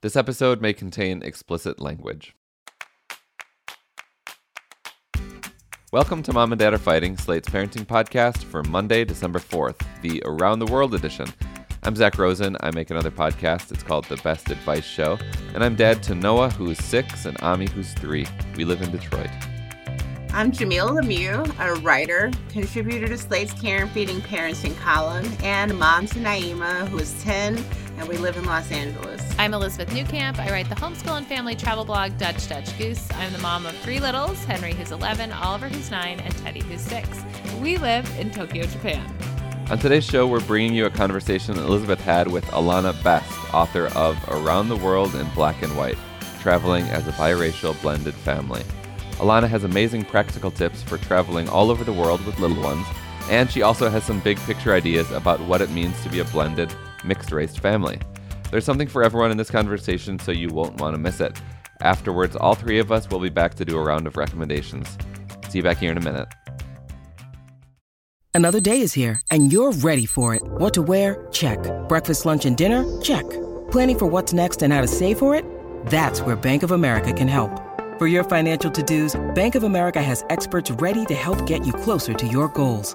This episode may contain explicit language. Welcome to Mom and Dad Are Fighting, Slate's parenting podcast for Monday, December 4th, the Around the World edition. I'm Zak Rosen. I make another podcast. It's called The Best Advice Show. And I'm dad to Noah, who is six, and Ami, who's three. We live in Detroit. I'm Jamilah Lemieux, a writer, contributor to Slate's Care and Feeding Parenting column, and mom to Naima, who is 10 and we live in Los Angeles. I'm Elizabeth Newcamp. I write the homeschool and family travel blog Dutch Dutch Goose. I'm the mom of three littles Henry, who's 11, Oliver, who's 9, and Teddy, who's 6. We live in Tokyo, Japan. On today's show, we're bringing you a conversation Elizabeth had with Alana Best, author of Around the World in Black and White Traveling as a Biracial Blended Family. Alana has amazing practical tips for traveling all over the world with little ones, and she also has some big picture ideas about what it means to be a blended, mixed race family. There's something for everyone in this conversation, so you won't want to miss it. Afterwards, all three of us will be back to do a round of recommendations. See you back here in a minute. Another day is here, and you're ready for it. What to wear? Check. Breakfast, lunch, and dinner? Check. Planning for what's next and how to save for it? That's where Bank of America can help. For your financial to dos, Bank of America has experts ready to help get you closer to your goals.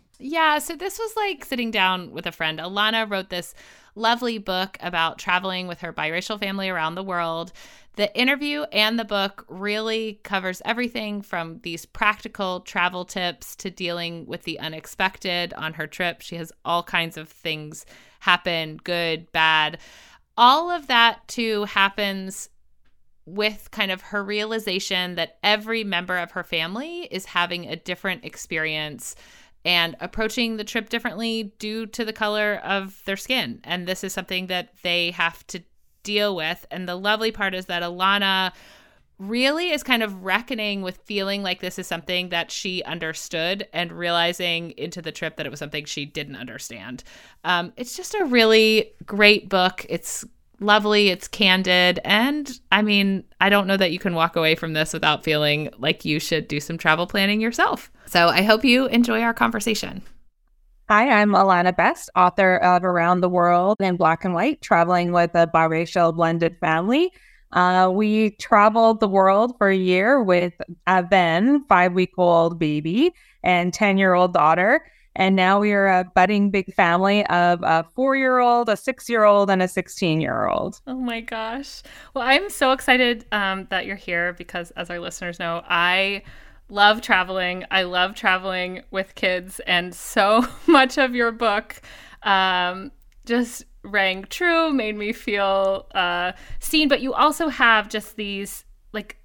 Yeah, so this was like sitting down with a friend. Alana wrote this lovely book about traveling with her biracial family around the world. The interview and the book really covers everything from these practical travel tips to dealing with the unexpected on her trip. She has all kinds of things happen, good, bad. All of that too happens with kind of her realization that every member of her family is having a different experience and approaching the trip differently due to the color of their skin. And this is something that they have to deal with. And the lovely part is that Alana really is kind of reckoning with feeling like this is something that she understood and realizing into the trip that it was something she didn't understand. Um, it's just a really great book. It's lovely, it's candid, and I mean, I don't know that you can walk away from this without feeling like you should do some travel planning yourself. So I hope you enjoy our conversation. Hi, I'm Alana Best, author of Around the World in Black and White, traveling with a biracial blended family. Uh, we traveled the world for a year with a then five week old baby, and 10 year old daughter. And now we are a budding big family of a four year old, a six year old, and a 16 year old. Oh my gosh. Well, I'm so excited um, that you're here because, as our listeners know, I love traveling. I love traveling with kids. And so much of your book um, just rang true, made me feel uh, seen. But you also have just these like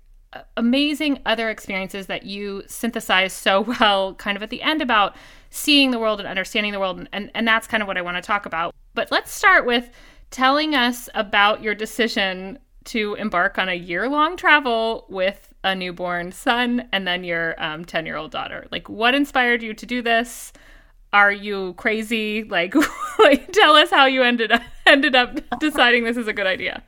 amazing other experiences that you synthesize so well kind of at the end about seeing the world and understanding the world. And, and, and that's kind of what I want to talk about. But let's start with telling us about your decision to embark on a year long travel with a newborn son and then your 10 um, daughter. Like, what inspired you to do this? Are you crazy? Like, like, tell us how you ended up ended up deciding this is a good idea.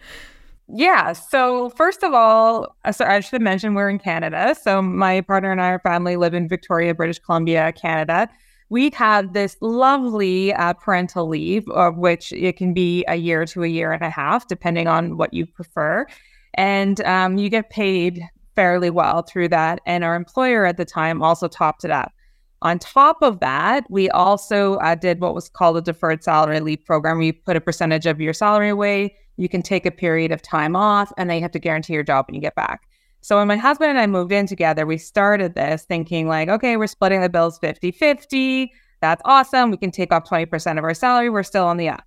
Yeah. So first of all, uh, so I should have mentioned we're in Canada. So my partner and I, our family, live in Victoria, British Columbia, Canada. we have this lovely uh, parental leave, of which it can be a year to a year and a half, depending on what you prefer. And um, you get paid fairly well through that. And our employer at the time also topped it up. On top of that, we also uh, did what was called a deferred salary leave program. We put a percentage of your salary away. You can take a period of time off, and then you have to guarantee your job when you get back. So when my husband and I moved in together, we started this thinking like, okay, we're splitting the bills 50-50. That's awesome. We can take off 20% of our salary. We're still on the up.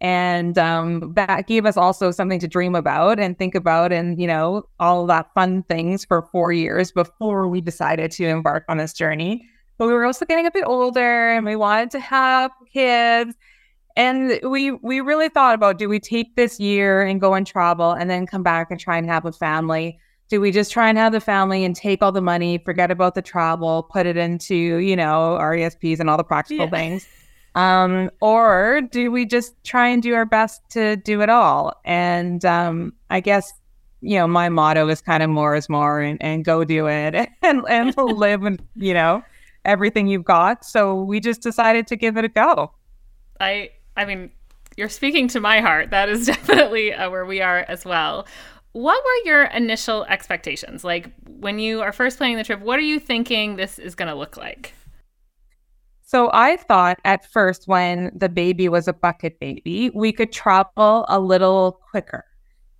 And um, that gave us also something to dream about and think about and, you know, all that fun things for four years before we decided to embark on this journey. But we were also getting a bit older and we wanted to have kids. And we we really thought about do we take this year and go and travel and then come back and try and have a family? do we just try and have the family and take all the money, forget about the travel, put it into, you know, RESPs and all the practical yeah. things? Um, or do we just try and do our best to do it all? And um, I guess, you know, my motto is kind of more is more and, and go do it and, and live and, you know, everything you've got. So we just decided to give it a go. I, I mean, you're speaking to my heart. That is definitely uh, where we are as well. What were your initial expectations? Like when you are first planning the trip, what are you thinking this is going to look like? So I thought at first when the baby was a bucket baby, we could travel a little quicker.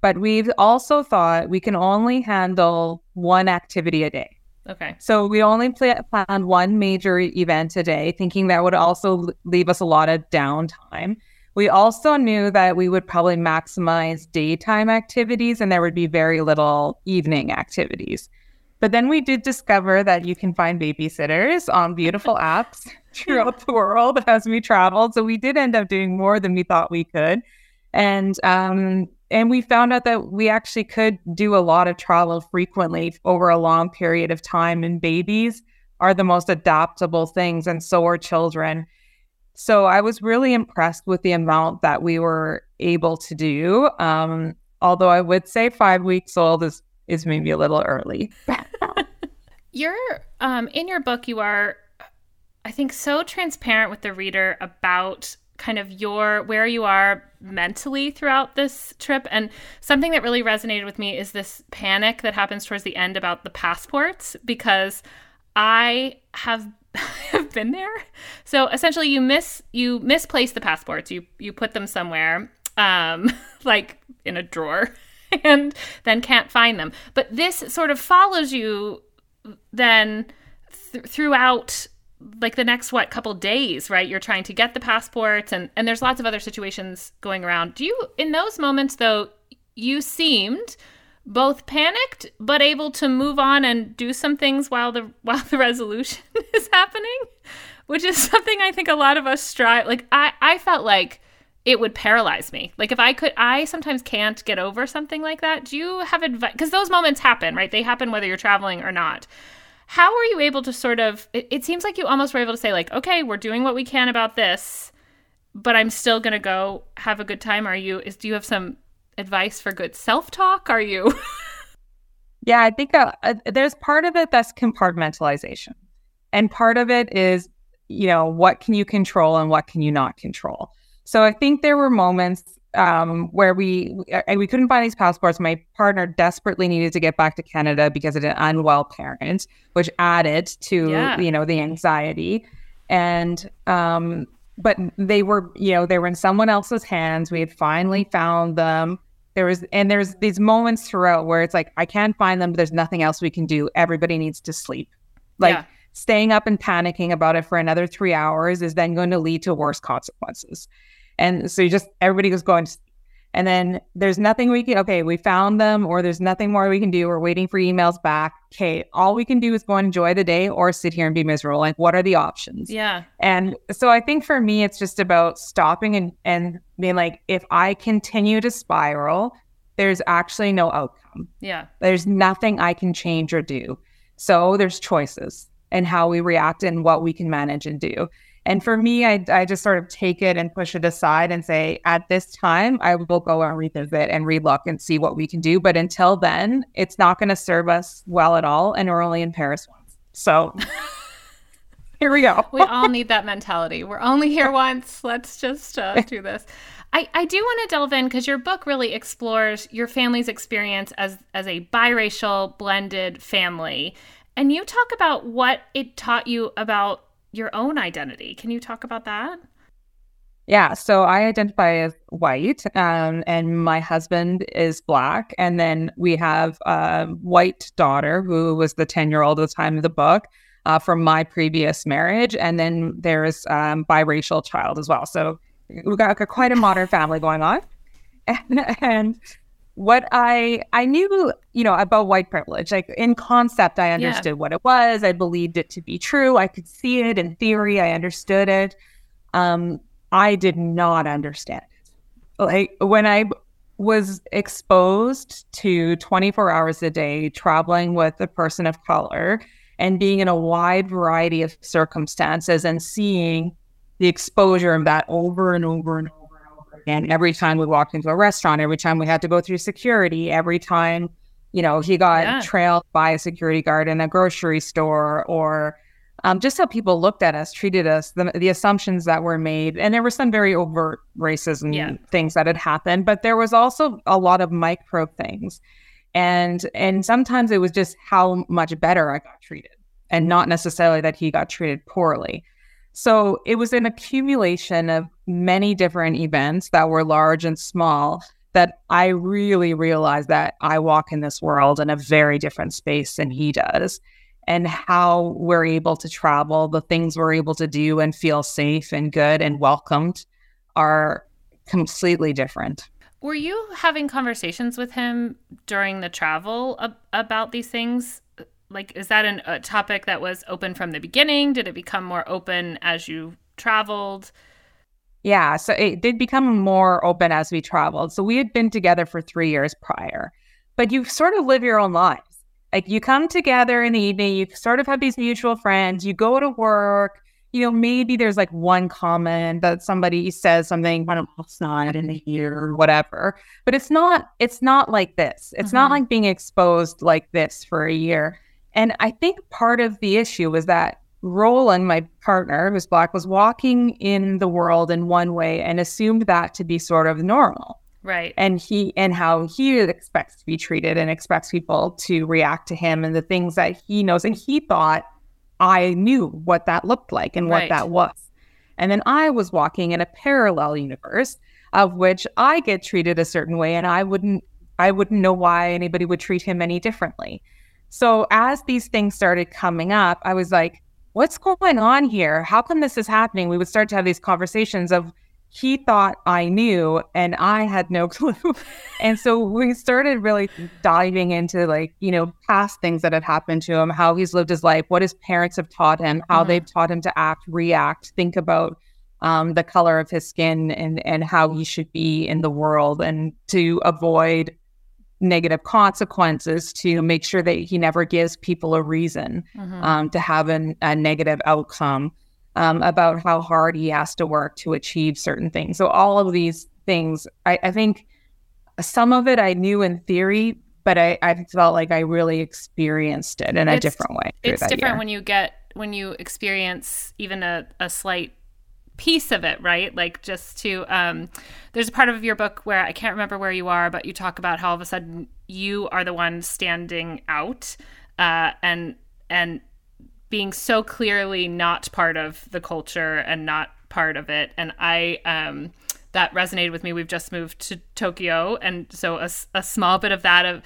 But we've also thought we can only handle one activity a day. Okay. So we only planned one major event a day, thinking that would also leave us a lot of downtime. We also knew that we would probably maximize daytime activities and there would be very little evening activities. But then we did discover that you can find babysitters on beautiful apps throughout the world as we traveled. So we did end up doing more than we thought we could. And um, and we found out that we actually could do a lot of travel frequently over a long period of time. And babies are the most adaptable things, and so are children. So I was really impressed with the amount that we were able to do. Um, although I would say five weeks old is is maybe a little early. you're um, in your book. You are, I think, so transparent with the reader about kind of your where you are mentally throughout this trip and something that really resonated with me is this panic that happens towards the end about the passports because i have have been there. So essentially, you miss you misplace the passports. You you put them somewhere, um, like in a drawer, and then can't find them. But this sort of follows you then th- throughout like the next what couple days right? You're trying to get the passports and and there's lots of other situations going around. Do you in those moments though you seemed both panicked but able to move on and do some things while the while the resolution is happening? Which is something i think a lot of us strive like i i felt like it would paralyze me. Like if i could i sometimes can't get over something like that. Do you have advice because those moments happen right? They happen whether you're traveling or not how are you able to sort of it, it seems like you almost were able to say like okay we're doing what we can about this but i'm still going to go have a good time are you is do you have some advice for good self talk? Are you? yeah, I think uh, uh, there's part of it that's compartmentalization, and part of it is, you know, what can you control and what can you not control. So I think there were moments um, where we uh, we couldn't find these passports. My partner desperately needed to get back to Canada because of an unwell parent, which added to yeah. you know the anxiety. And um, but they were, you know, they were in someone else's hands. We had finally found them. There was, and there's these moments throughout where it's like, I can't find them, but there's nothing else we can do. Everybody needs to sleep. Like yeah. staying up and panicking about it for another three hours is then going to lead to worse consequences. And so you just, everybody was going and then there's nothing we can, okay, we found them, or there's nothing more we can do. We're waiting for emails back. Okay, all we can do is go and enjoy the day or sit here and be miserable. Like, what are the options? Yeah. And so I think for me, it's just about stopping and, and being like, if I continue to spiral, there's actually no outcome. Yeah. There's nothing I can change or do. So there's choices and how we react and what we can manage and do. And for me, I, I just sort of take it and push it aside and say, at this time, I will go and revisit and relook and see what we can do. But until then, it's not going to serve us well at all. And we're only in Paris once. So here we go. we all need that mentality. We're only here once. Let's just uh, do this. I, I do want to delve in because your book really explores your family's experience as as a biracial blended family, and you talk about what it taught you about your own identity. Can you talk about that? Yeah, so I identify as white, um, and my husband is black, and then we have a white daughter who was the ten year old at the time of the book uh, from my previous marriage, and then there's um, biracial child as well. So we've got quite a modern family going on, and, and what I I knew, you know, about white privilege. Like in concept, I understood yeah. what it was. I believed it to be true. I could see it in theory. I understood it. Um, I did not understand it. Like when I was exposed to 24 hours a day traveling with a person of color and being in a wide variety of circumstances and seeing the exposure of that over and over and over and. Every time we walked into a restaurant, every time we had to go through security, every time, you know, he got yeah. trailed by a security guard in a grocery store or um, just how people looked at us, treated us, the, the, assumptions that were made. And there were some very overt racism yeah. things that had happened, but there was also a lot of micro things. And and sometimes it was just how much better I got treated and not necessarily that he got treated poorly. So it was an accumulation of many different events that were large and small that I really realized that I walk in this world in a very different space than he does and how we're able to travel, the things we're able to do and feel safe and good and welcomed are completely different. Were you having conversations with him during the travel ab- about these things? Like, is that an, a topic that was open from the beginning? Did it become more open as you traveled? Yeah, so it did become more open as we traveled. So we had been together for three years prior, but you sort of live your own lives like you come together in the evening, you sort of have these mutual friends, you go to work, you know, maybe there's like one comment that somebody says something, don't it's not in the year or whatever. But it's not, it's not like this. It's mm-hmm. not like being exposed like this for a year. And I think part of the issue was that Roland, my partner, who's black, was walking in the world in one way and assumed that to be sort of normal. Right. And he and how he expects to be treated and expects people to react to him and the things that he knows. And he thought i knew what that looked like and what right. that was. And then i was walking in a parallel universe of which i get treated a certain way and i wouldn't i wouldn't know why anybody would treat him any differently so as these things started coming up i was like what's going on here how come this is happening we would start to have these conversations of he thought I knew and I had no clue. and so we started really diving into like, you know, past things that had happened to him, how he's lived his life, what his parents have taught him, how mm-hmm. they've taught him to act, react, think about um, the color of his skin and and how he should be in the world and to avoid negative consequences to make sure that he never gives people a reason mm-hmm. um, to have an, a negative outcome um, about how hard he has to work to achieve certain things. So all of these things, I, I think some of it I knew in theory, but I, I felt like I really experienced it in a different way. It's different year. when you get when you experience even a, a slight piece of it, right? Like just to um there's a part of your book where I can't remember where you are, but you talk about how all of a sudden you are the one standing out uh and and being so clearly not part of the culture and not part of it. And I, um, that resonated with me. We've just moved to Tokyo. And so a, a small bit of that of,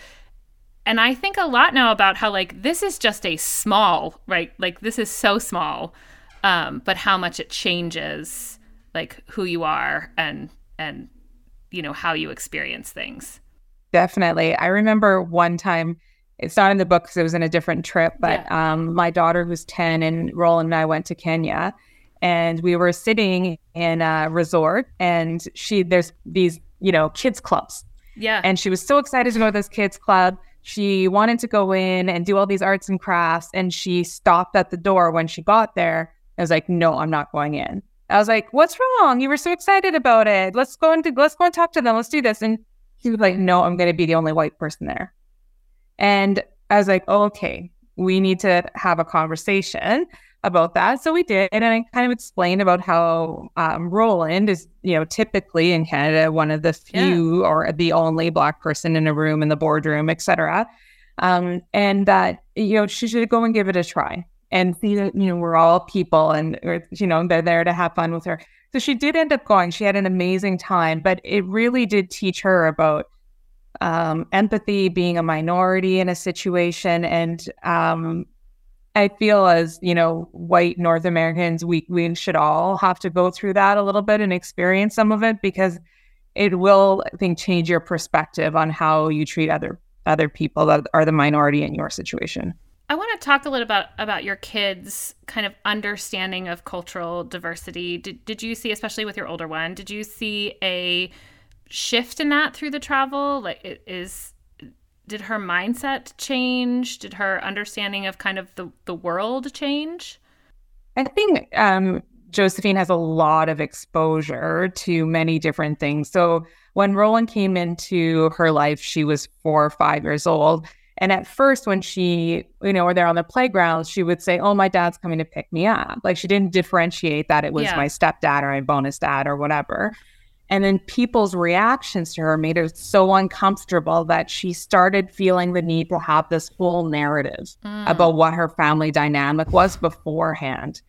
and I think a lot now about how like this is just a small, right? Like this is so small, um, but how much it changes like who you are and, and, you know, how you experience things. Definitely. I remember one time it's not in the book because it was in a different trip, but yeah. um, my daughter who's 10 and Roland and I went to Kenya and we were sitting in a resort and she, there's these, you know, kids clubs. Yeah. And she was so excited to go to this kids club. She wanted to go in and do all these arts and crafts. And she stopped at the door when she got there. I was like, no, I'm not going in. I was like, what's wrong? You were so excited about it. Let's go and do, let's go and talk to them. Let's do this. And she was like, no, I'm going to be the only white person there. And I was like, oh, okay, we need to have a conversation. about that. So we did, and I kind of explained about how um, Roland is, you know, typically in Canada one of the few yeah. or the only black person in a room in the boardroom, etc. Um, and that you know she should go and give it a try and see that you know we're all people and you know they're there to have fun with her. So she did end up going. She had an amazing time, but it really did teach her about um, empathy, being a minority in a situation, and um, I feel as you know, white North Americans, we we should all have to go through that a little bit and experience some of it because it will, I think, change your perspective on how you treat other other people that are the minority in your situation. I want to talk a little about about your kids' kind of understanding of cultural diversity. Did did you see, especially with your older one, did you see a shift in that through the travel? Like, is did her mindset change? Did her understanding of kind of the the world change? I think um, Josephine has a lot of exposure to many different things. So when Roland came into her life, she was four or five years old and at first, when she, you know, were there on the playground, she would say, Oh, my dad's coming to pick me up. Like she didn't differentiate that it was yeah. my stepdad or my bonus dad or whatever. And then people's reactions to her made her so uncomfortable that she started feeling the need to have this whole narrative mm. about what her family dynamic was beforehand.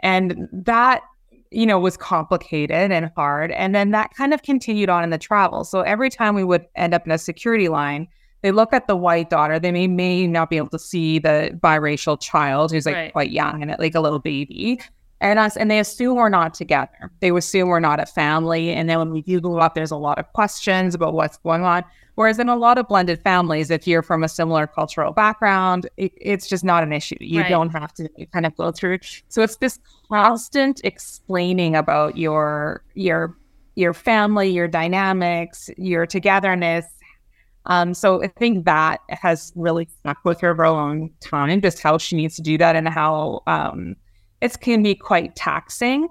And that, you know, was complicated and hard. And then that kind of continued on in the travel. So every time we would end up in a security line, they look at the white daughter. They may may not be able to see the biracial child who's like right. quite young and like a little baby. And us, and they assume we're not together. They assume we're not a family. And then when we do go up, there's a lot of questions about what's going on. Whereas in a lot of blended families, if you're from a similar cultural background, it, it's just not an issue. You right. don't have to kind of go through. So it's this constant explaining about your your your family, your dynamics, your togetherness, um, so I think that has really stuck with her for a long time, just how she needs to do that and how um, it can be quite taxing.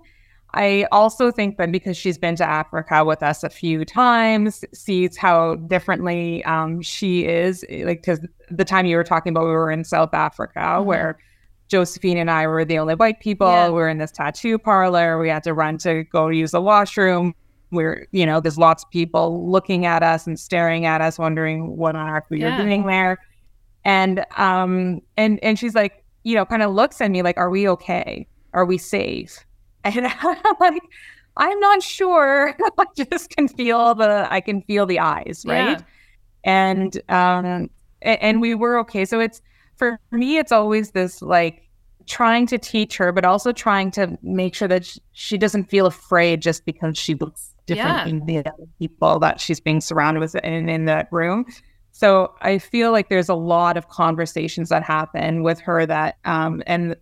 I also think that because she's been to Africa with us a few times, sees how differently um, she is. Like, because the time you were talking about, we were in South Africa mm-hmm. where Josephine and I were the only white people. Yeah. We were in this tattoo parlor. We had to run to go use the washroom we're you know there's lots of people looking at us and staring at us wondering what on earth we yeah. are doing there. And um and and she's like you know kind of looks at me like are we okay? Are we safe? And i'm like i'm not sure. I just can feel the i can feel the eyes right? Yeah. and um and, and we were okay. So it's for me it's always this like trying to teach her, but also trying to make sure that she doesn't feel afraid just because she looks different yeah. than the other people that she's being surrounded with in, in that room. So I feel like there's a lot of conversations that happen with her that um, and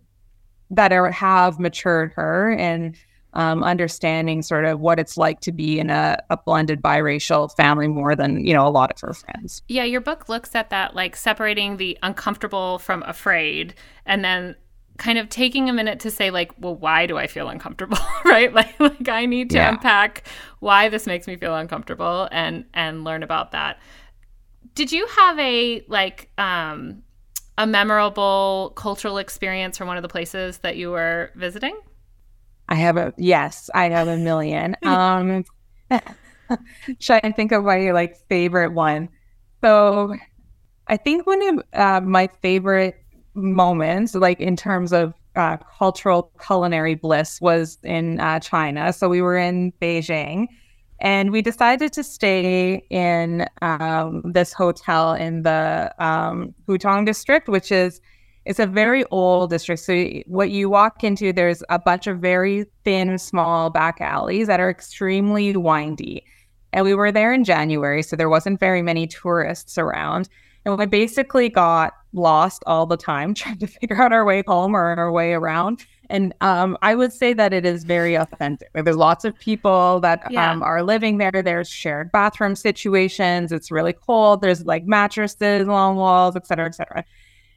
that are, have matured her and um, understanding sort of what it's like to be in a, a, blended biracial family more than you know a lot of her friends. Yeah, your book looks at that like separating the uncomfortable from afraid, and then kind of taking a minute to say like well why do i feel uncomfortable right? Like like i need to yeah. unpack why this makes me feel uncomfortable and and learn about that. Did you have a like um a memorable cultural experience from one of the places that you were visiting? I have a yes i have a million. Um should i think of my like favorite one? So i think one of uh, my favorite moments, like in terms of uh, cultural culinary bliss, was in uh, China. So we were in Beijing, and we decided to stay in um, this hotel in the um, Hutong district, which is it's a very old district. So what you walk into, there's a bunch of very thin, small back alleys that are extremely windy. And we were there in January, so there wasn't very many tourists around. And we basically got lost all the time trying to figure out our way home or our way around. And um, I would say that it is very authentic. There's lots of people that yeah. um, are living there. There's shared bathroom situations. It's really cold. There's like mattresses along walls, et cetera, et cetera.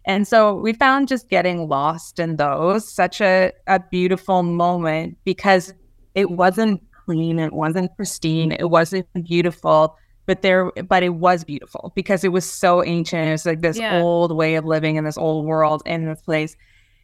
And so we found just getting lost in those such a, a beautiful moment because it wasn't clean, it wasn't pristine, it wasn't beautiful but there but it was beautiful because it was so ancient it was like this yeah. old way of living in this old world in this place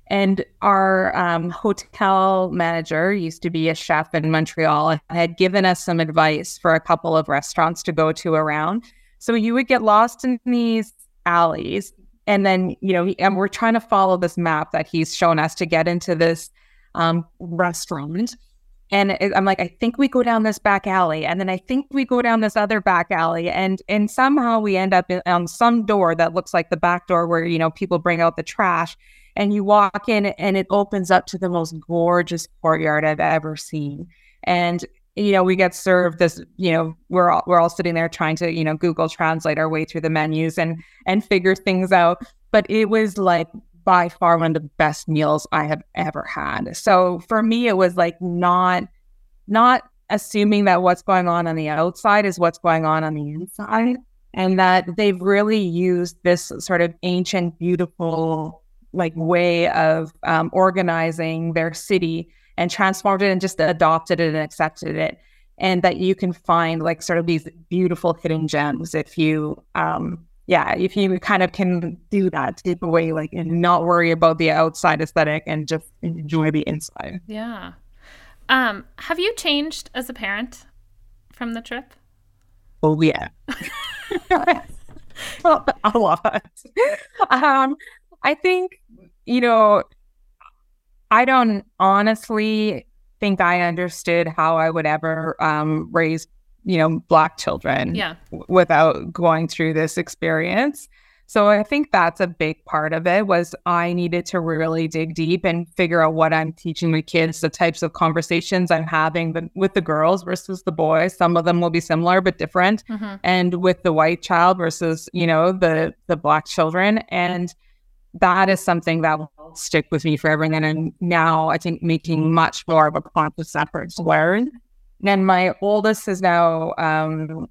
And our um, hotel manager used to be a chef in Montreal and had given us some advice for a couple of restaurants to go to around. So you would get lost in these alleys. And then, you know, and we're trying to follow this map that he's shown us to get into this um, restaurant. And I'm like, I think we go down this back alley, and then I think we go down this other back alley, and and somehow we end up in, on some door that looks like the back door where you know people bring out the trash, and you walk in, and it opens up to the most gorgeous courtyard I've ever seen, and you know we get served this, you know we're all, we're all sitting there trying to you know Google Translate our way through the menus and and figure things out, but it was like by far one of the best meals I have ever had. So for me, it was like not not assuming that what's going on on the outside is what's going on on the inside, and that they've really used this sort of ancient, beautiful like way of um, organizing their city and transformed it and just adopted it and accepted it and that you can find like sort of these beautiful hidden gems if you um, yeah, if you kind of can do that, take away like and not worry about the outside aesthetic and just enjoy the inside. Yeah. Um, have you changed as a parent from the trip? Oh yeah. a lot. Um, I think, you know, I don't honestly think I understood how I would ever um, raise you know, black children yeah. w- without going through this experience. So I think that's a big part of it was I needed to really dig deep and figure out what I'm teaching my kids, the types of conversations I'm having with the girls versus the boys. Some of them will be similar but different. Mm-hmm. And with the white child versus, you know, the the black children. And that is something that will stick with me forever. And then now I think making much more of a conscious effort to learn and my oldest has now um,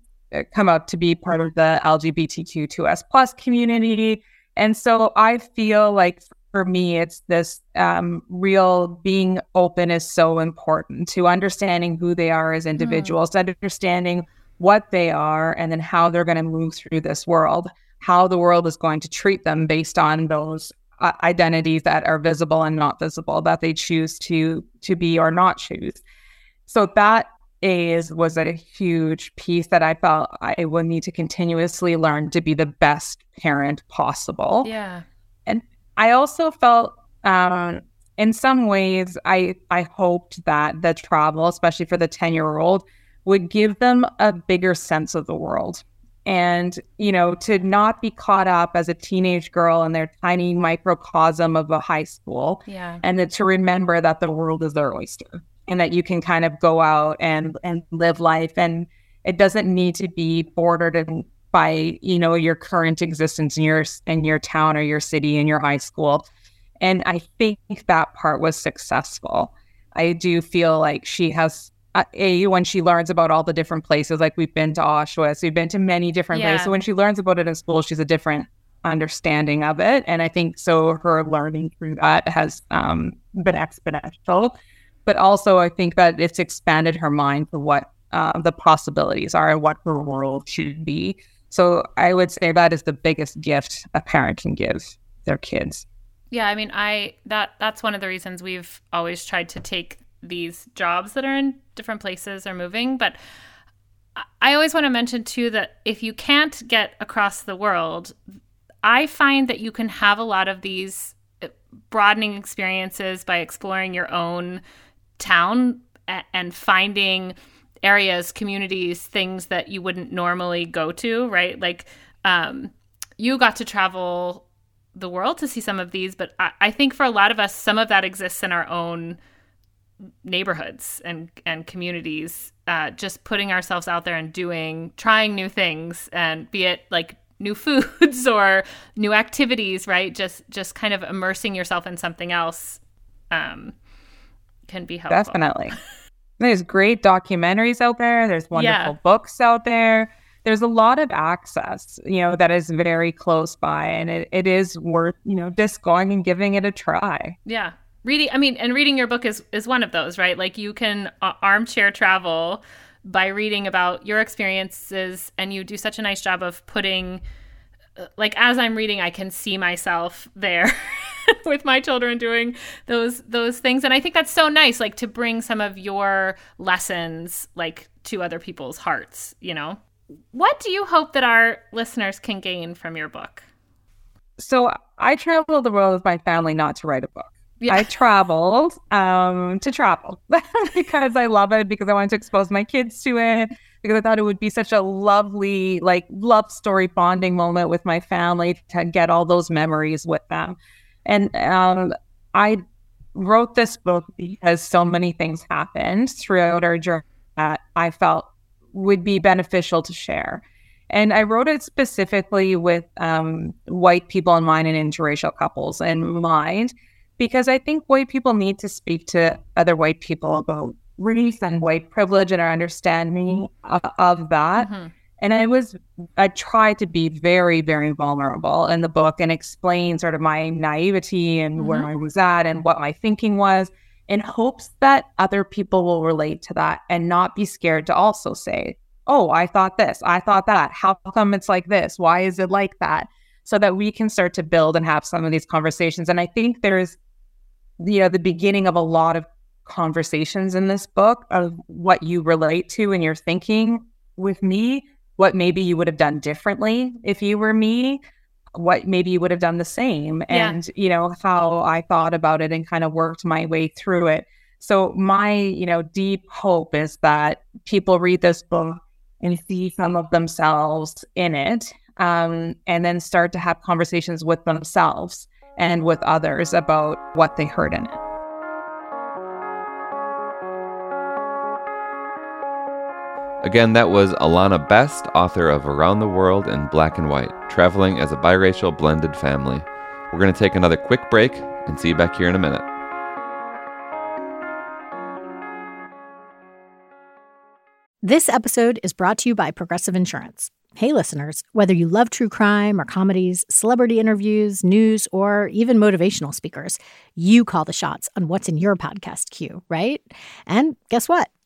come up to be part of the LGBTQ2S plus community. And so I feel like for me, it's this um, real being open is so important to understanding who they are as hmm. individuals, mm. understanding what they are, and then how they're going to move through this world, how the world is going to treat them based on those uh, identities that are visible and not visible that they choose to to be or not choose. So that is was a huge piece that I felt I would need to continuously learn to be the best parent possible. Yeah. And I also felt um, in some ways I I hoped that the travel, especially for the 10-year-old, would give them a bigger sense of the world. And, you know, to not be caught up as a teenage girl in their tiny microcosm of a high school. Yeah. And to remember that the world is their oyster and that you can kind of go out and and live life. And it doesn't need to be bordered in, by you know your current existence in your in your town or your city in your high school. And i think that part was successful. I do feel like she has uh, a when she learns about all the different places like we've been to auschwitz we've been to many different yeah. places so when she learns about it in school she's a different understanding of it. And i think so her learning through that has um, been exponential but also I think that it's expanded her mind for what uh, the possibilities are and what her world should be. So I would say that is the biggest gift a parent can give their kids. Yeah, I mean, I that that's one of the reasons we've always tried to take these jobs that are in different places or moving, but I always want to mention too that if you can't get across the world, I find that you can have a lot of these uh, broadening experiences by exploring your own town and finding areas, communities, things that you wouldn't normally go to, right? Like um, you got to travel the world to see some of these, but I, I think for a lot of us, some of that exists in our own neighborhoods and and communities. Uh, just putting ourselves out there and doing, trying new things, and be it like new foods or new activities, right? Just just kind of immersing yourself in something else. Um, can be helpful. Definitely. There's great documentaries out there. There's wonderful yeah. books out there. There's a lot of access, you know, that is very close by, and it, it is worth, you know, just going and giving it a try. Yeah, reading. I mean, and reading your book is is one of those, right? Like you can uh, armchair travel by reading about your experiences, and you do such a nice job of putting, uh, like, as I'm reading, I can see myself there. with my children doing those those things and I think that's so nice like to bring some of your lessons like to other people's hearts, you know. What do you hope that our listeners can gain from your book? So I traveled the world with my family not to write a book. Yeah. I traveled um, to travel because I love it, because I wanted to expose my kids to it, because I thought it would be such a lovely, like, love story bonding moment with my family to get all those memories with them. And um, I wrote this book because so many things happened throughout our journey that I felt would be beneficial to share. And I wrote it specifically with um, white people in mind and interracial couples in mind because I think white people need to speak to other white people about race and white privilege and our understanding of, of that. Mm-hmm. And I was, I tried to be very, very vulnerable in the book and explain sort of my naivety and mm-hmm. where I was at and what my thinking was in hopes that other people will relate to that and not be scared to also say, Oh, I thought this, I thought that. How come it's like this? Why is it like that? So that we can start to build and have some of these conversations. And I think there's you know the beginning of a lot of conversations in this book of what you relate to and you're thinking with me what maybe you would have done differently if you were me what maybe you would have done the same yeah. and you know how i thought about it and kind of worked my way through it so my you know deep hope is that people read this book and see some of themselves in it um, and then start to have conversations with themselves and with others about what they heard in it. Again, that was Alana Best, author of Around the World in Black and White Traveling as a Biracial Blended Family. We're going to take another quick break and see you back here in a minute. This episode is brought to you by Progressive Insurance. Hey, listeners, whether you love true crime or comedies, celebrity interviews, news, or even motivational speakers, you call the shots on what's in your podcast queue, right? And guess what?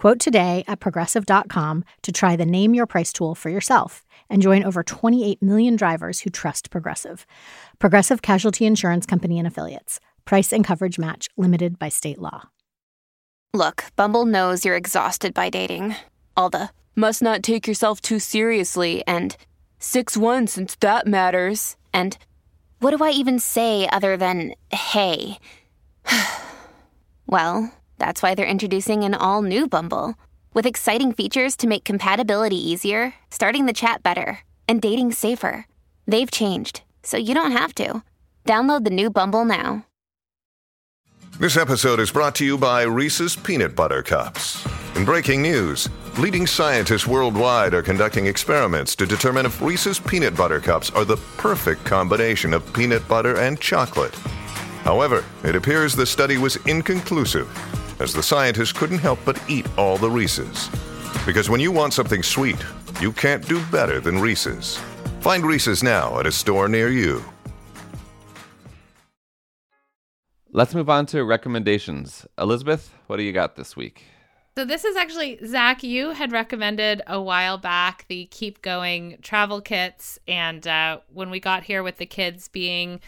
Quote today at progressive.com to try the Name Your Price tool for yourself and join over 28 million drivers who trust Progressive. Progressive Casualty Insurance Company and Affiliates. Price and coverage match limited by state law. Look, Bumble knows you're exhausted by dating. All the must not take yourself too seriously, and 6 1 since that matters, and what do I even say other than hey? well, that's why they're introducing an all new Bumble with exciting features to make compatibility easier, starting the chat better, and dating safer. They've changed, so you don't have to. Download the new Bumble now. This episode is brought to you by Reese's Peanut Butter Cups. In breaking news, leading scientists worldwide are conducting experiments to determine if Reese's peanut butter cups are the perfect combination of peanut butter and chocolate. However, it appears the study was inconclusive, as the scientists couldn't help but eat all the Reese's. Because when you want something sweet, you can't do better than Reese's. Find Reese's now at a store near you. Let's move on to recommendations. Elizabeth, what do you got this week? So this is actually Zak. You had recommended a while back the Keep Going travel kits, and uh, when we got here with the kids being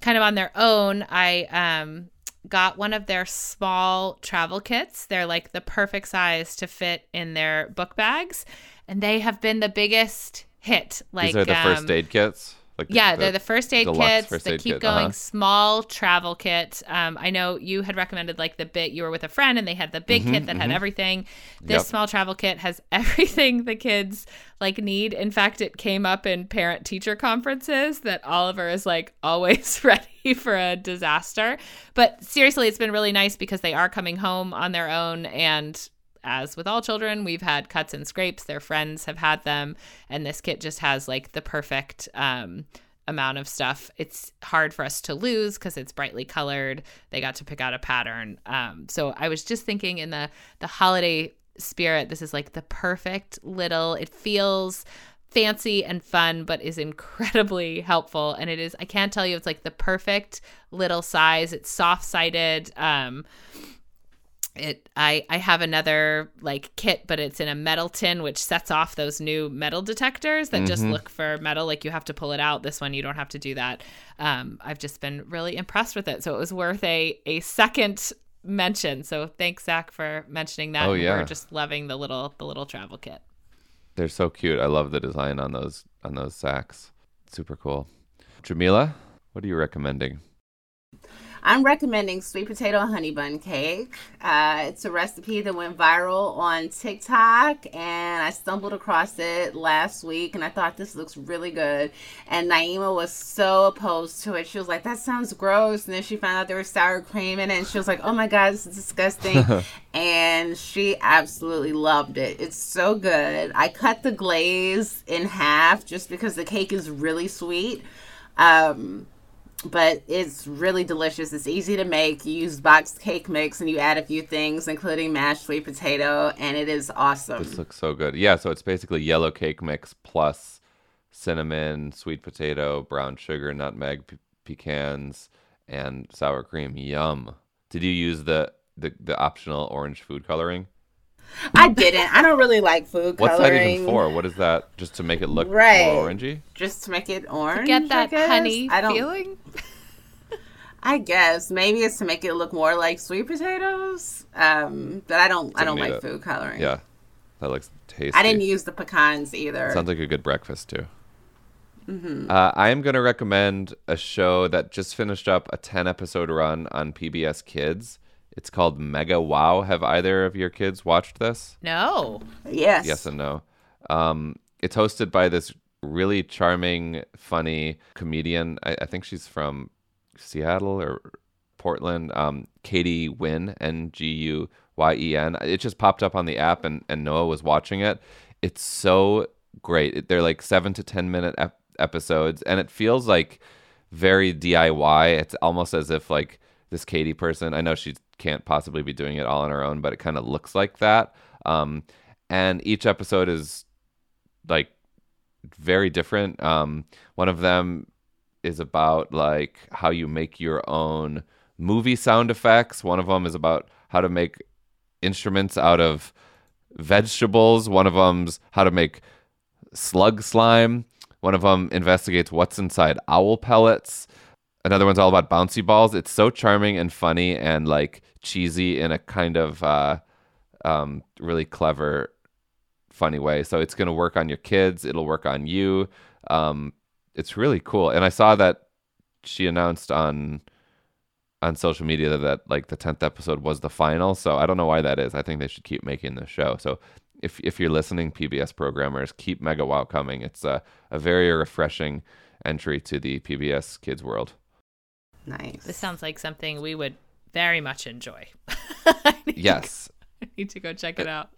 kind of on their own, I um, got one of their small travel kits. They're like the perfect size to fit in their book bags, and they have been the biggest hit. Like these are the um, first aid kits. Like yeah, the, they're the first aid kits. First aid keep kit. going. Uh-huh. Small travel kit. Um, I know you had recommended like the bit you were with a friend and they had the big mm-hmm, kit that mm-hmm. had everything. This yep. small travel kit has everything the kids like need. In fact, it came up in parent teacher conferences that Oliver is like always ready for a disaster. But seriously, it's been really nice because they are coming home on their own and as with all children, we've had cuts and scrapes. Their friends have had them, and this kit just has like the perfect um, amount of stuff. It's hard for us to lose because it's brightly colored. They got to pick out a pattern. Um, so I was just thinking in the the holiday spirit, this is like the perfect little. It feels fancy and fun, but is incredibly helpful. And it is, I can't tell you, it's like the perfect little size. It's soft sided. Um, it I I have another like kit but it's in a metal tin which sets off those new metal detectors that mm-hmm. just look for metal like you have to pull it out. This one you don't have to do that. Um I've just been really impressed with it. So it was worth a a second mention. So thanks Zak for mentioning that. Oh yeah we're just loving the little the little travel kit. They're so cute. I love the design on those on those sacks. Super cool. Jamilah what are you recommending I'm recommending sweet potato honey bun cake. Uh, it's a recipe that went viral on TikTok, and I stumbled across it last week, and I thought this looks really good. And Naima was so opposed to it. She was like, "That sounds gross," and then she found out there was sour cream in it, and she was like, "Oh my god, this is disgusting." and she absolutely loved it. It's so good. I cut the glaze in half just because the cake is really sweet. Um, but it's really delicious. It's easy to make. You use boxed cake mix and you add a few things, including mashed sweet potato, and it is awesome. This looks so good. Yeah, so it's basically yellow cake mix plus cinnamon, sweet potato, brown sugar, nutmeg, pe- pecans, and sour cream. Yum. Did you use the, the, the optional orange food coloring? I didn't. I don't really like food coloring. What's coloring. that even for? What is that? Just to make it look right. more orangey? Just to make it orange. To get that honey I don't, feeling. I guess maybe it's to make it look more like sweet potatoes. Um, but I don't. I don't like it. food coloring. Yeah, that looks tasty. I didn't use the pecans either. Sounds like a good breakfast too. Mm-hmm. Uh, I am going to recommend a show that just finished up a 10 episode run on PBS Kids. It's called Mega Wow. Have either of your kids watched this? No. Yes. Yes and no. Um, it's hosted by this really charming, funny comedian. I, I think she's from Seattle or Portland. Um, Katie Nguyen, N G U Y E N. It just popped up on the app, and, and Noah was watching it. It's so great. They're like seven to 10 minute ep- episodes, and it feels like very DIY. It's almost as if like this Katie person, I know she can't possibly be doing it all on her own, but it kind of looks like that. Um, and each episode is like very different. Um, one of them is about like how you make your own movie sound effects. One of them is about how to make instruments out of vegetables. One of them's how to make slug slime. One of them investigates what's inside owl pellets. Another one's all about bouncy balls. It's so charming and funny and like cheesy in a kind of uh, um, really clever, funny way. So it's going to work on your kids. It'll work on you. Um, it's really cool. And I saw that she announced on on social media that, that like the 10th episode was the final. So I don't know why that is. I think they should keep making the show. So if if you're listening, PBS programmers, keep Mega Wow coming. It's a, a very refreshing entry to the PBS kids world. Nice. This sounds like something we would very much enjoy. yes. I need to go check it out.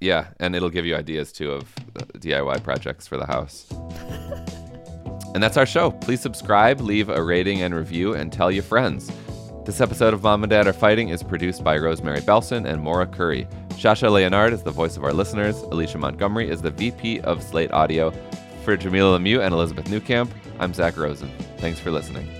Yeah, and it'll give you ideas too of uh, DIY projects for the house. and that's our show. Please subscribe, leave a rating and review, and tell your friends. This episode of Mom and Dad Are Fighting is produced by Rosemary Belson and Maura Curry. Shasha Leonard is the voice of our listeners. Alicia Montgomery is the VP of Slate Audio. For Jamilah Lemieux and Elizabeth Newcamp, I'm Zak Rosen. Thanks for listening.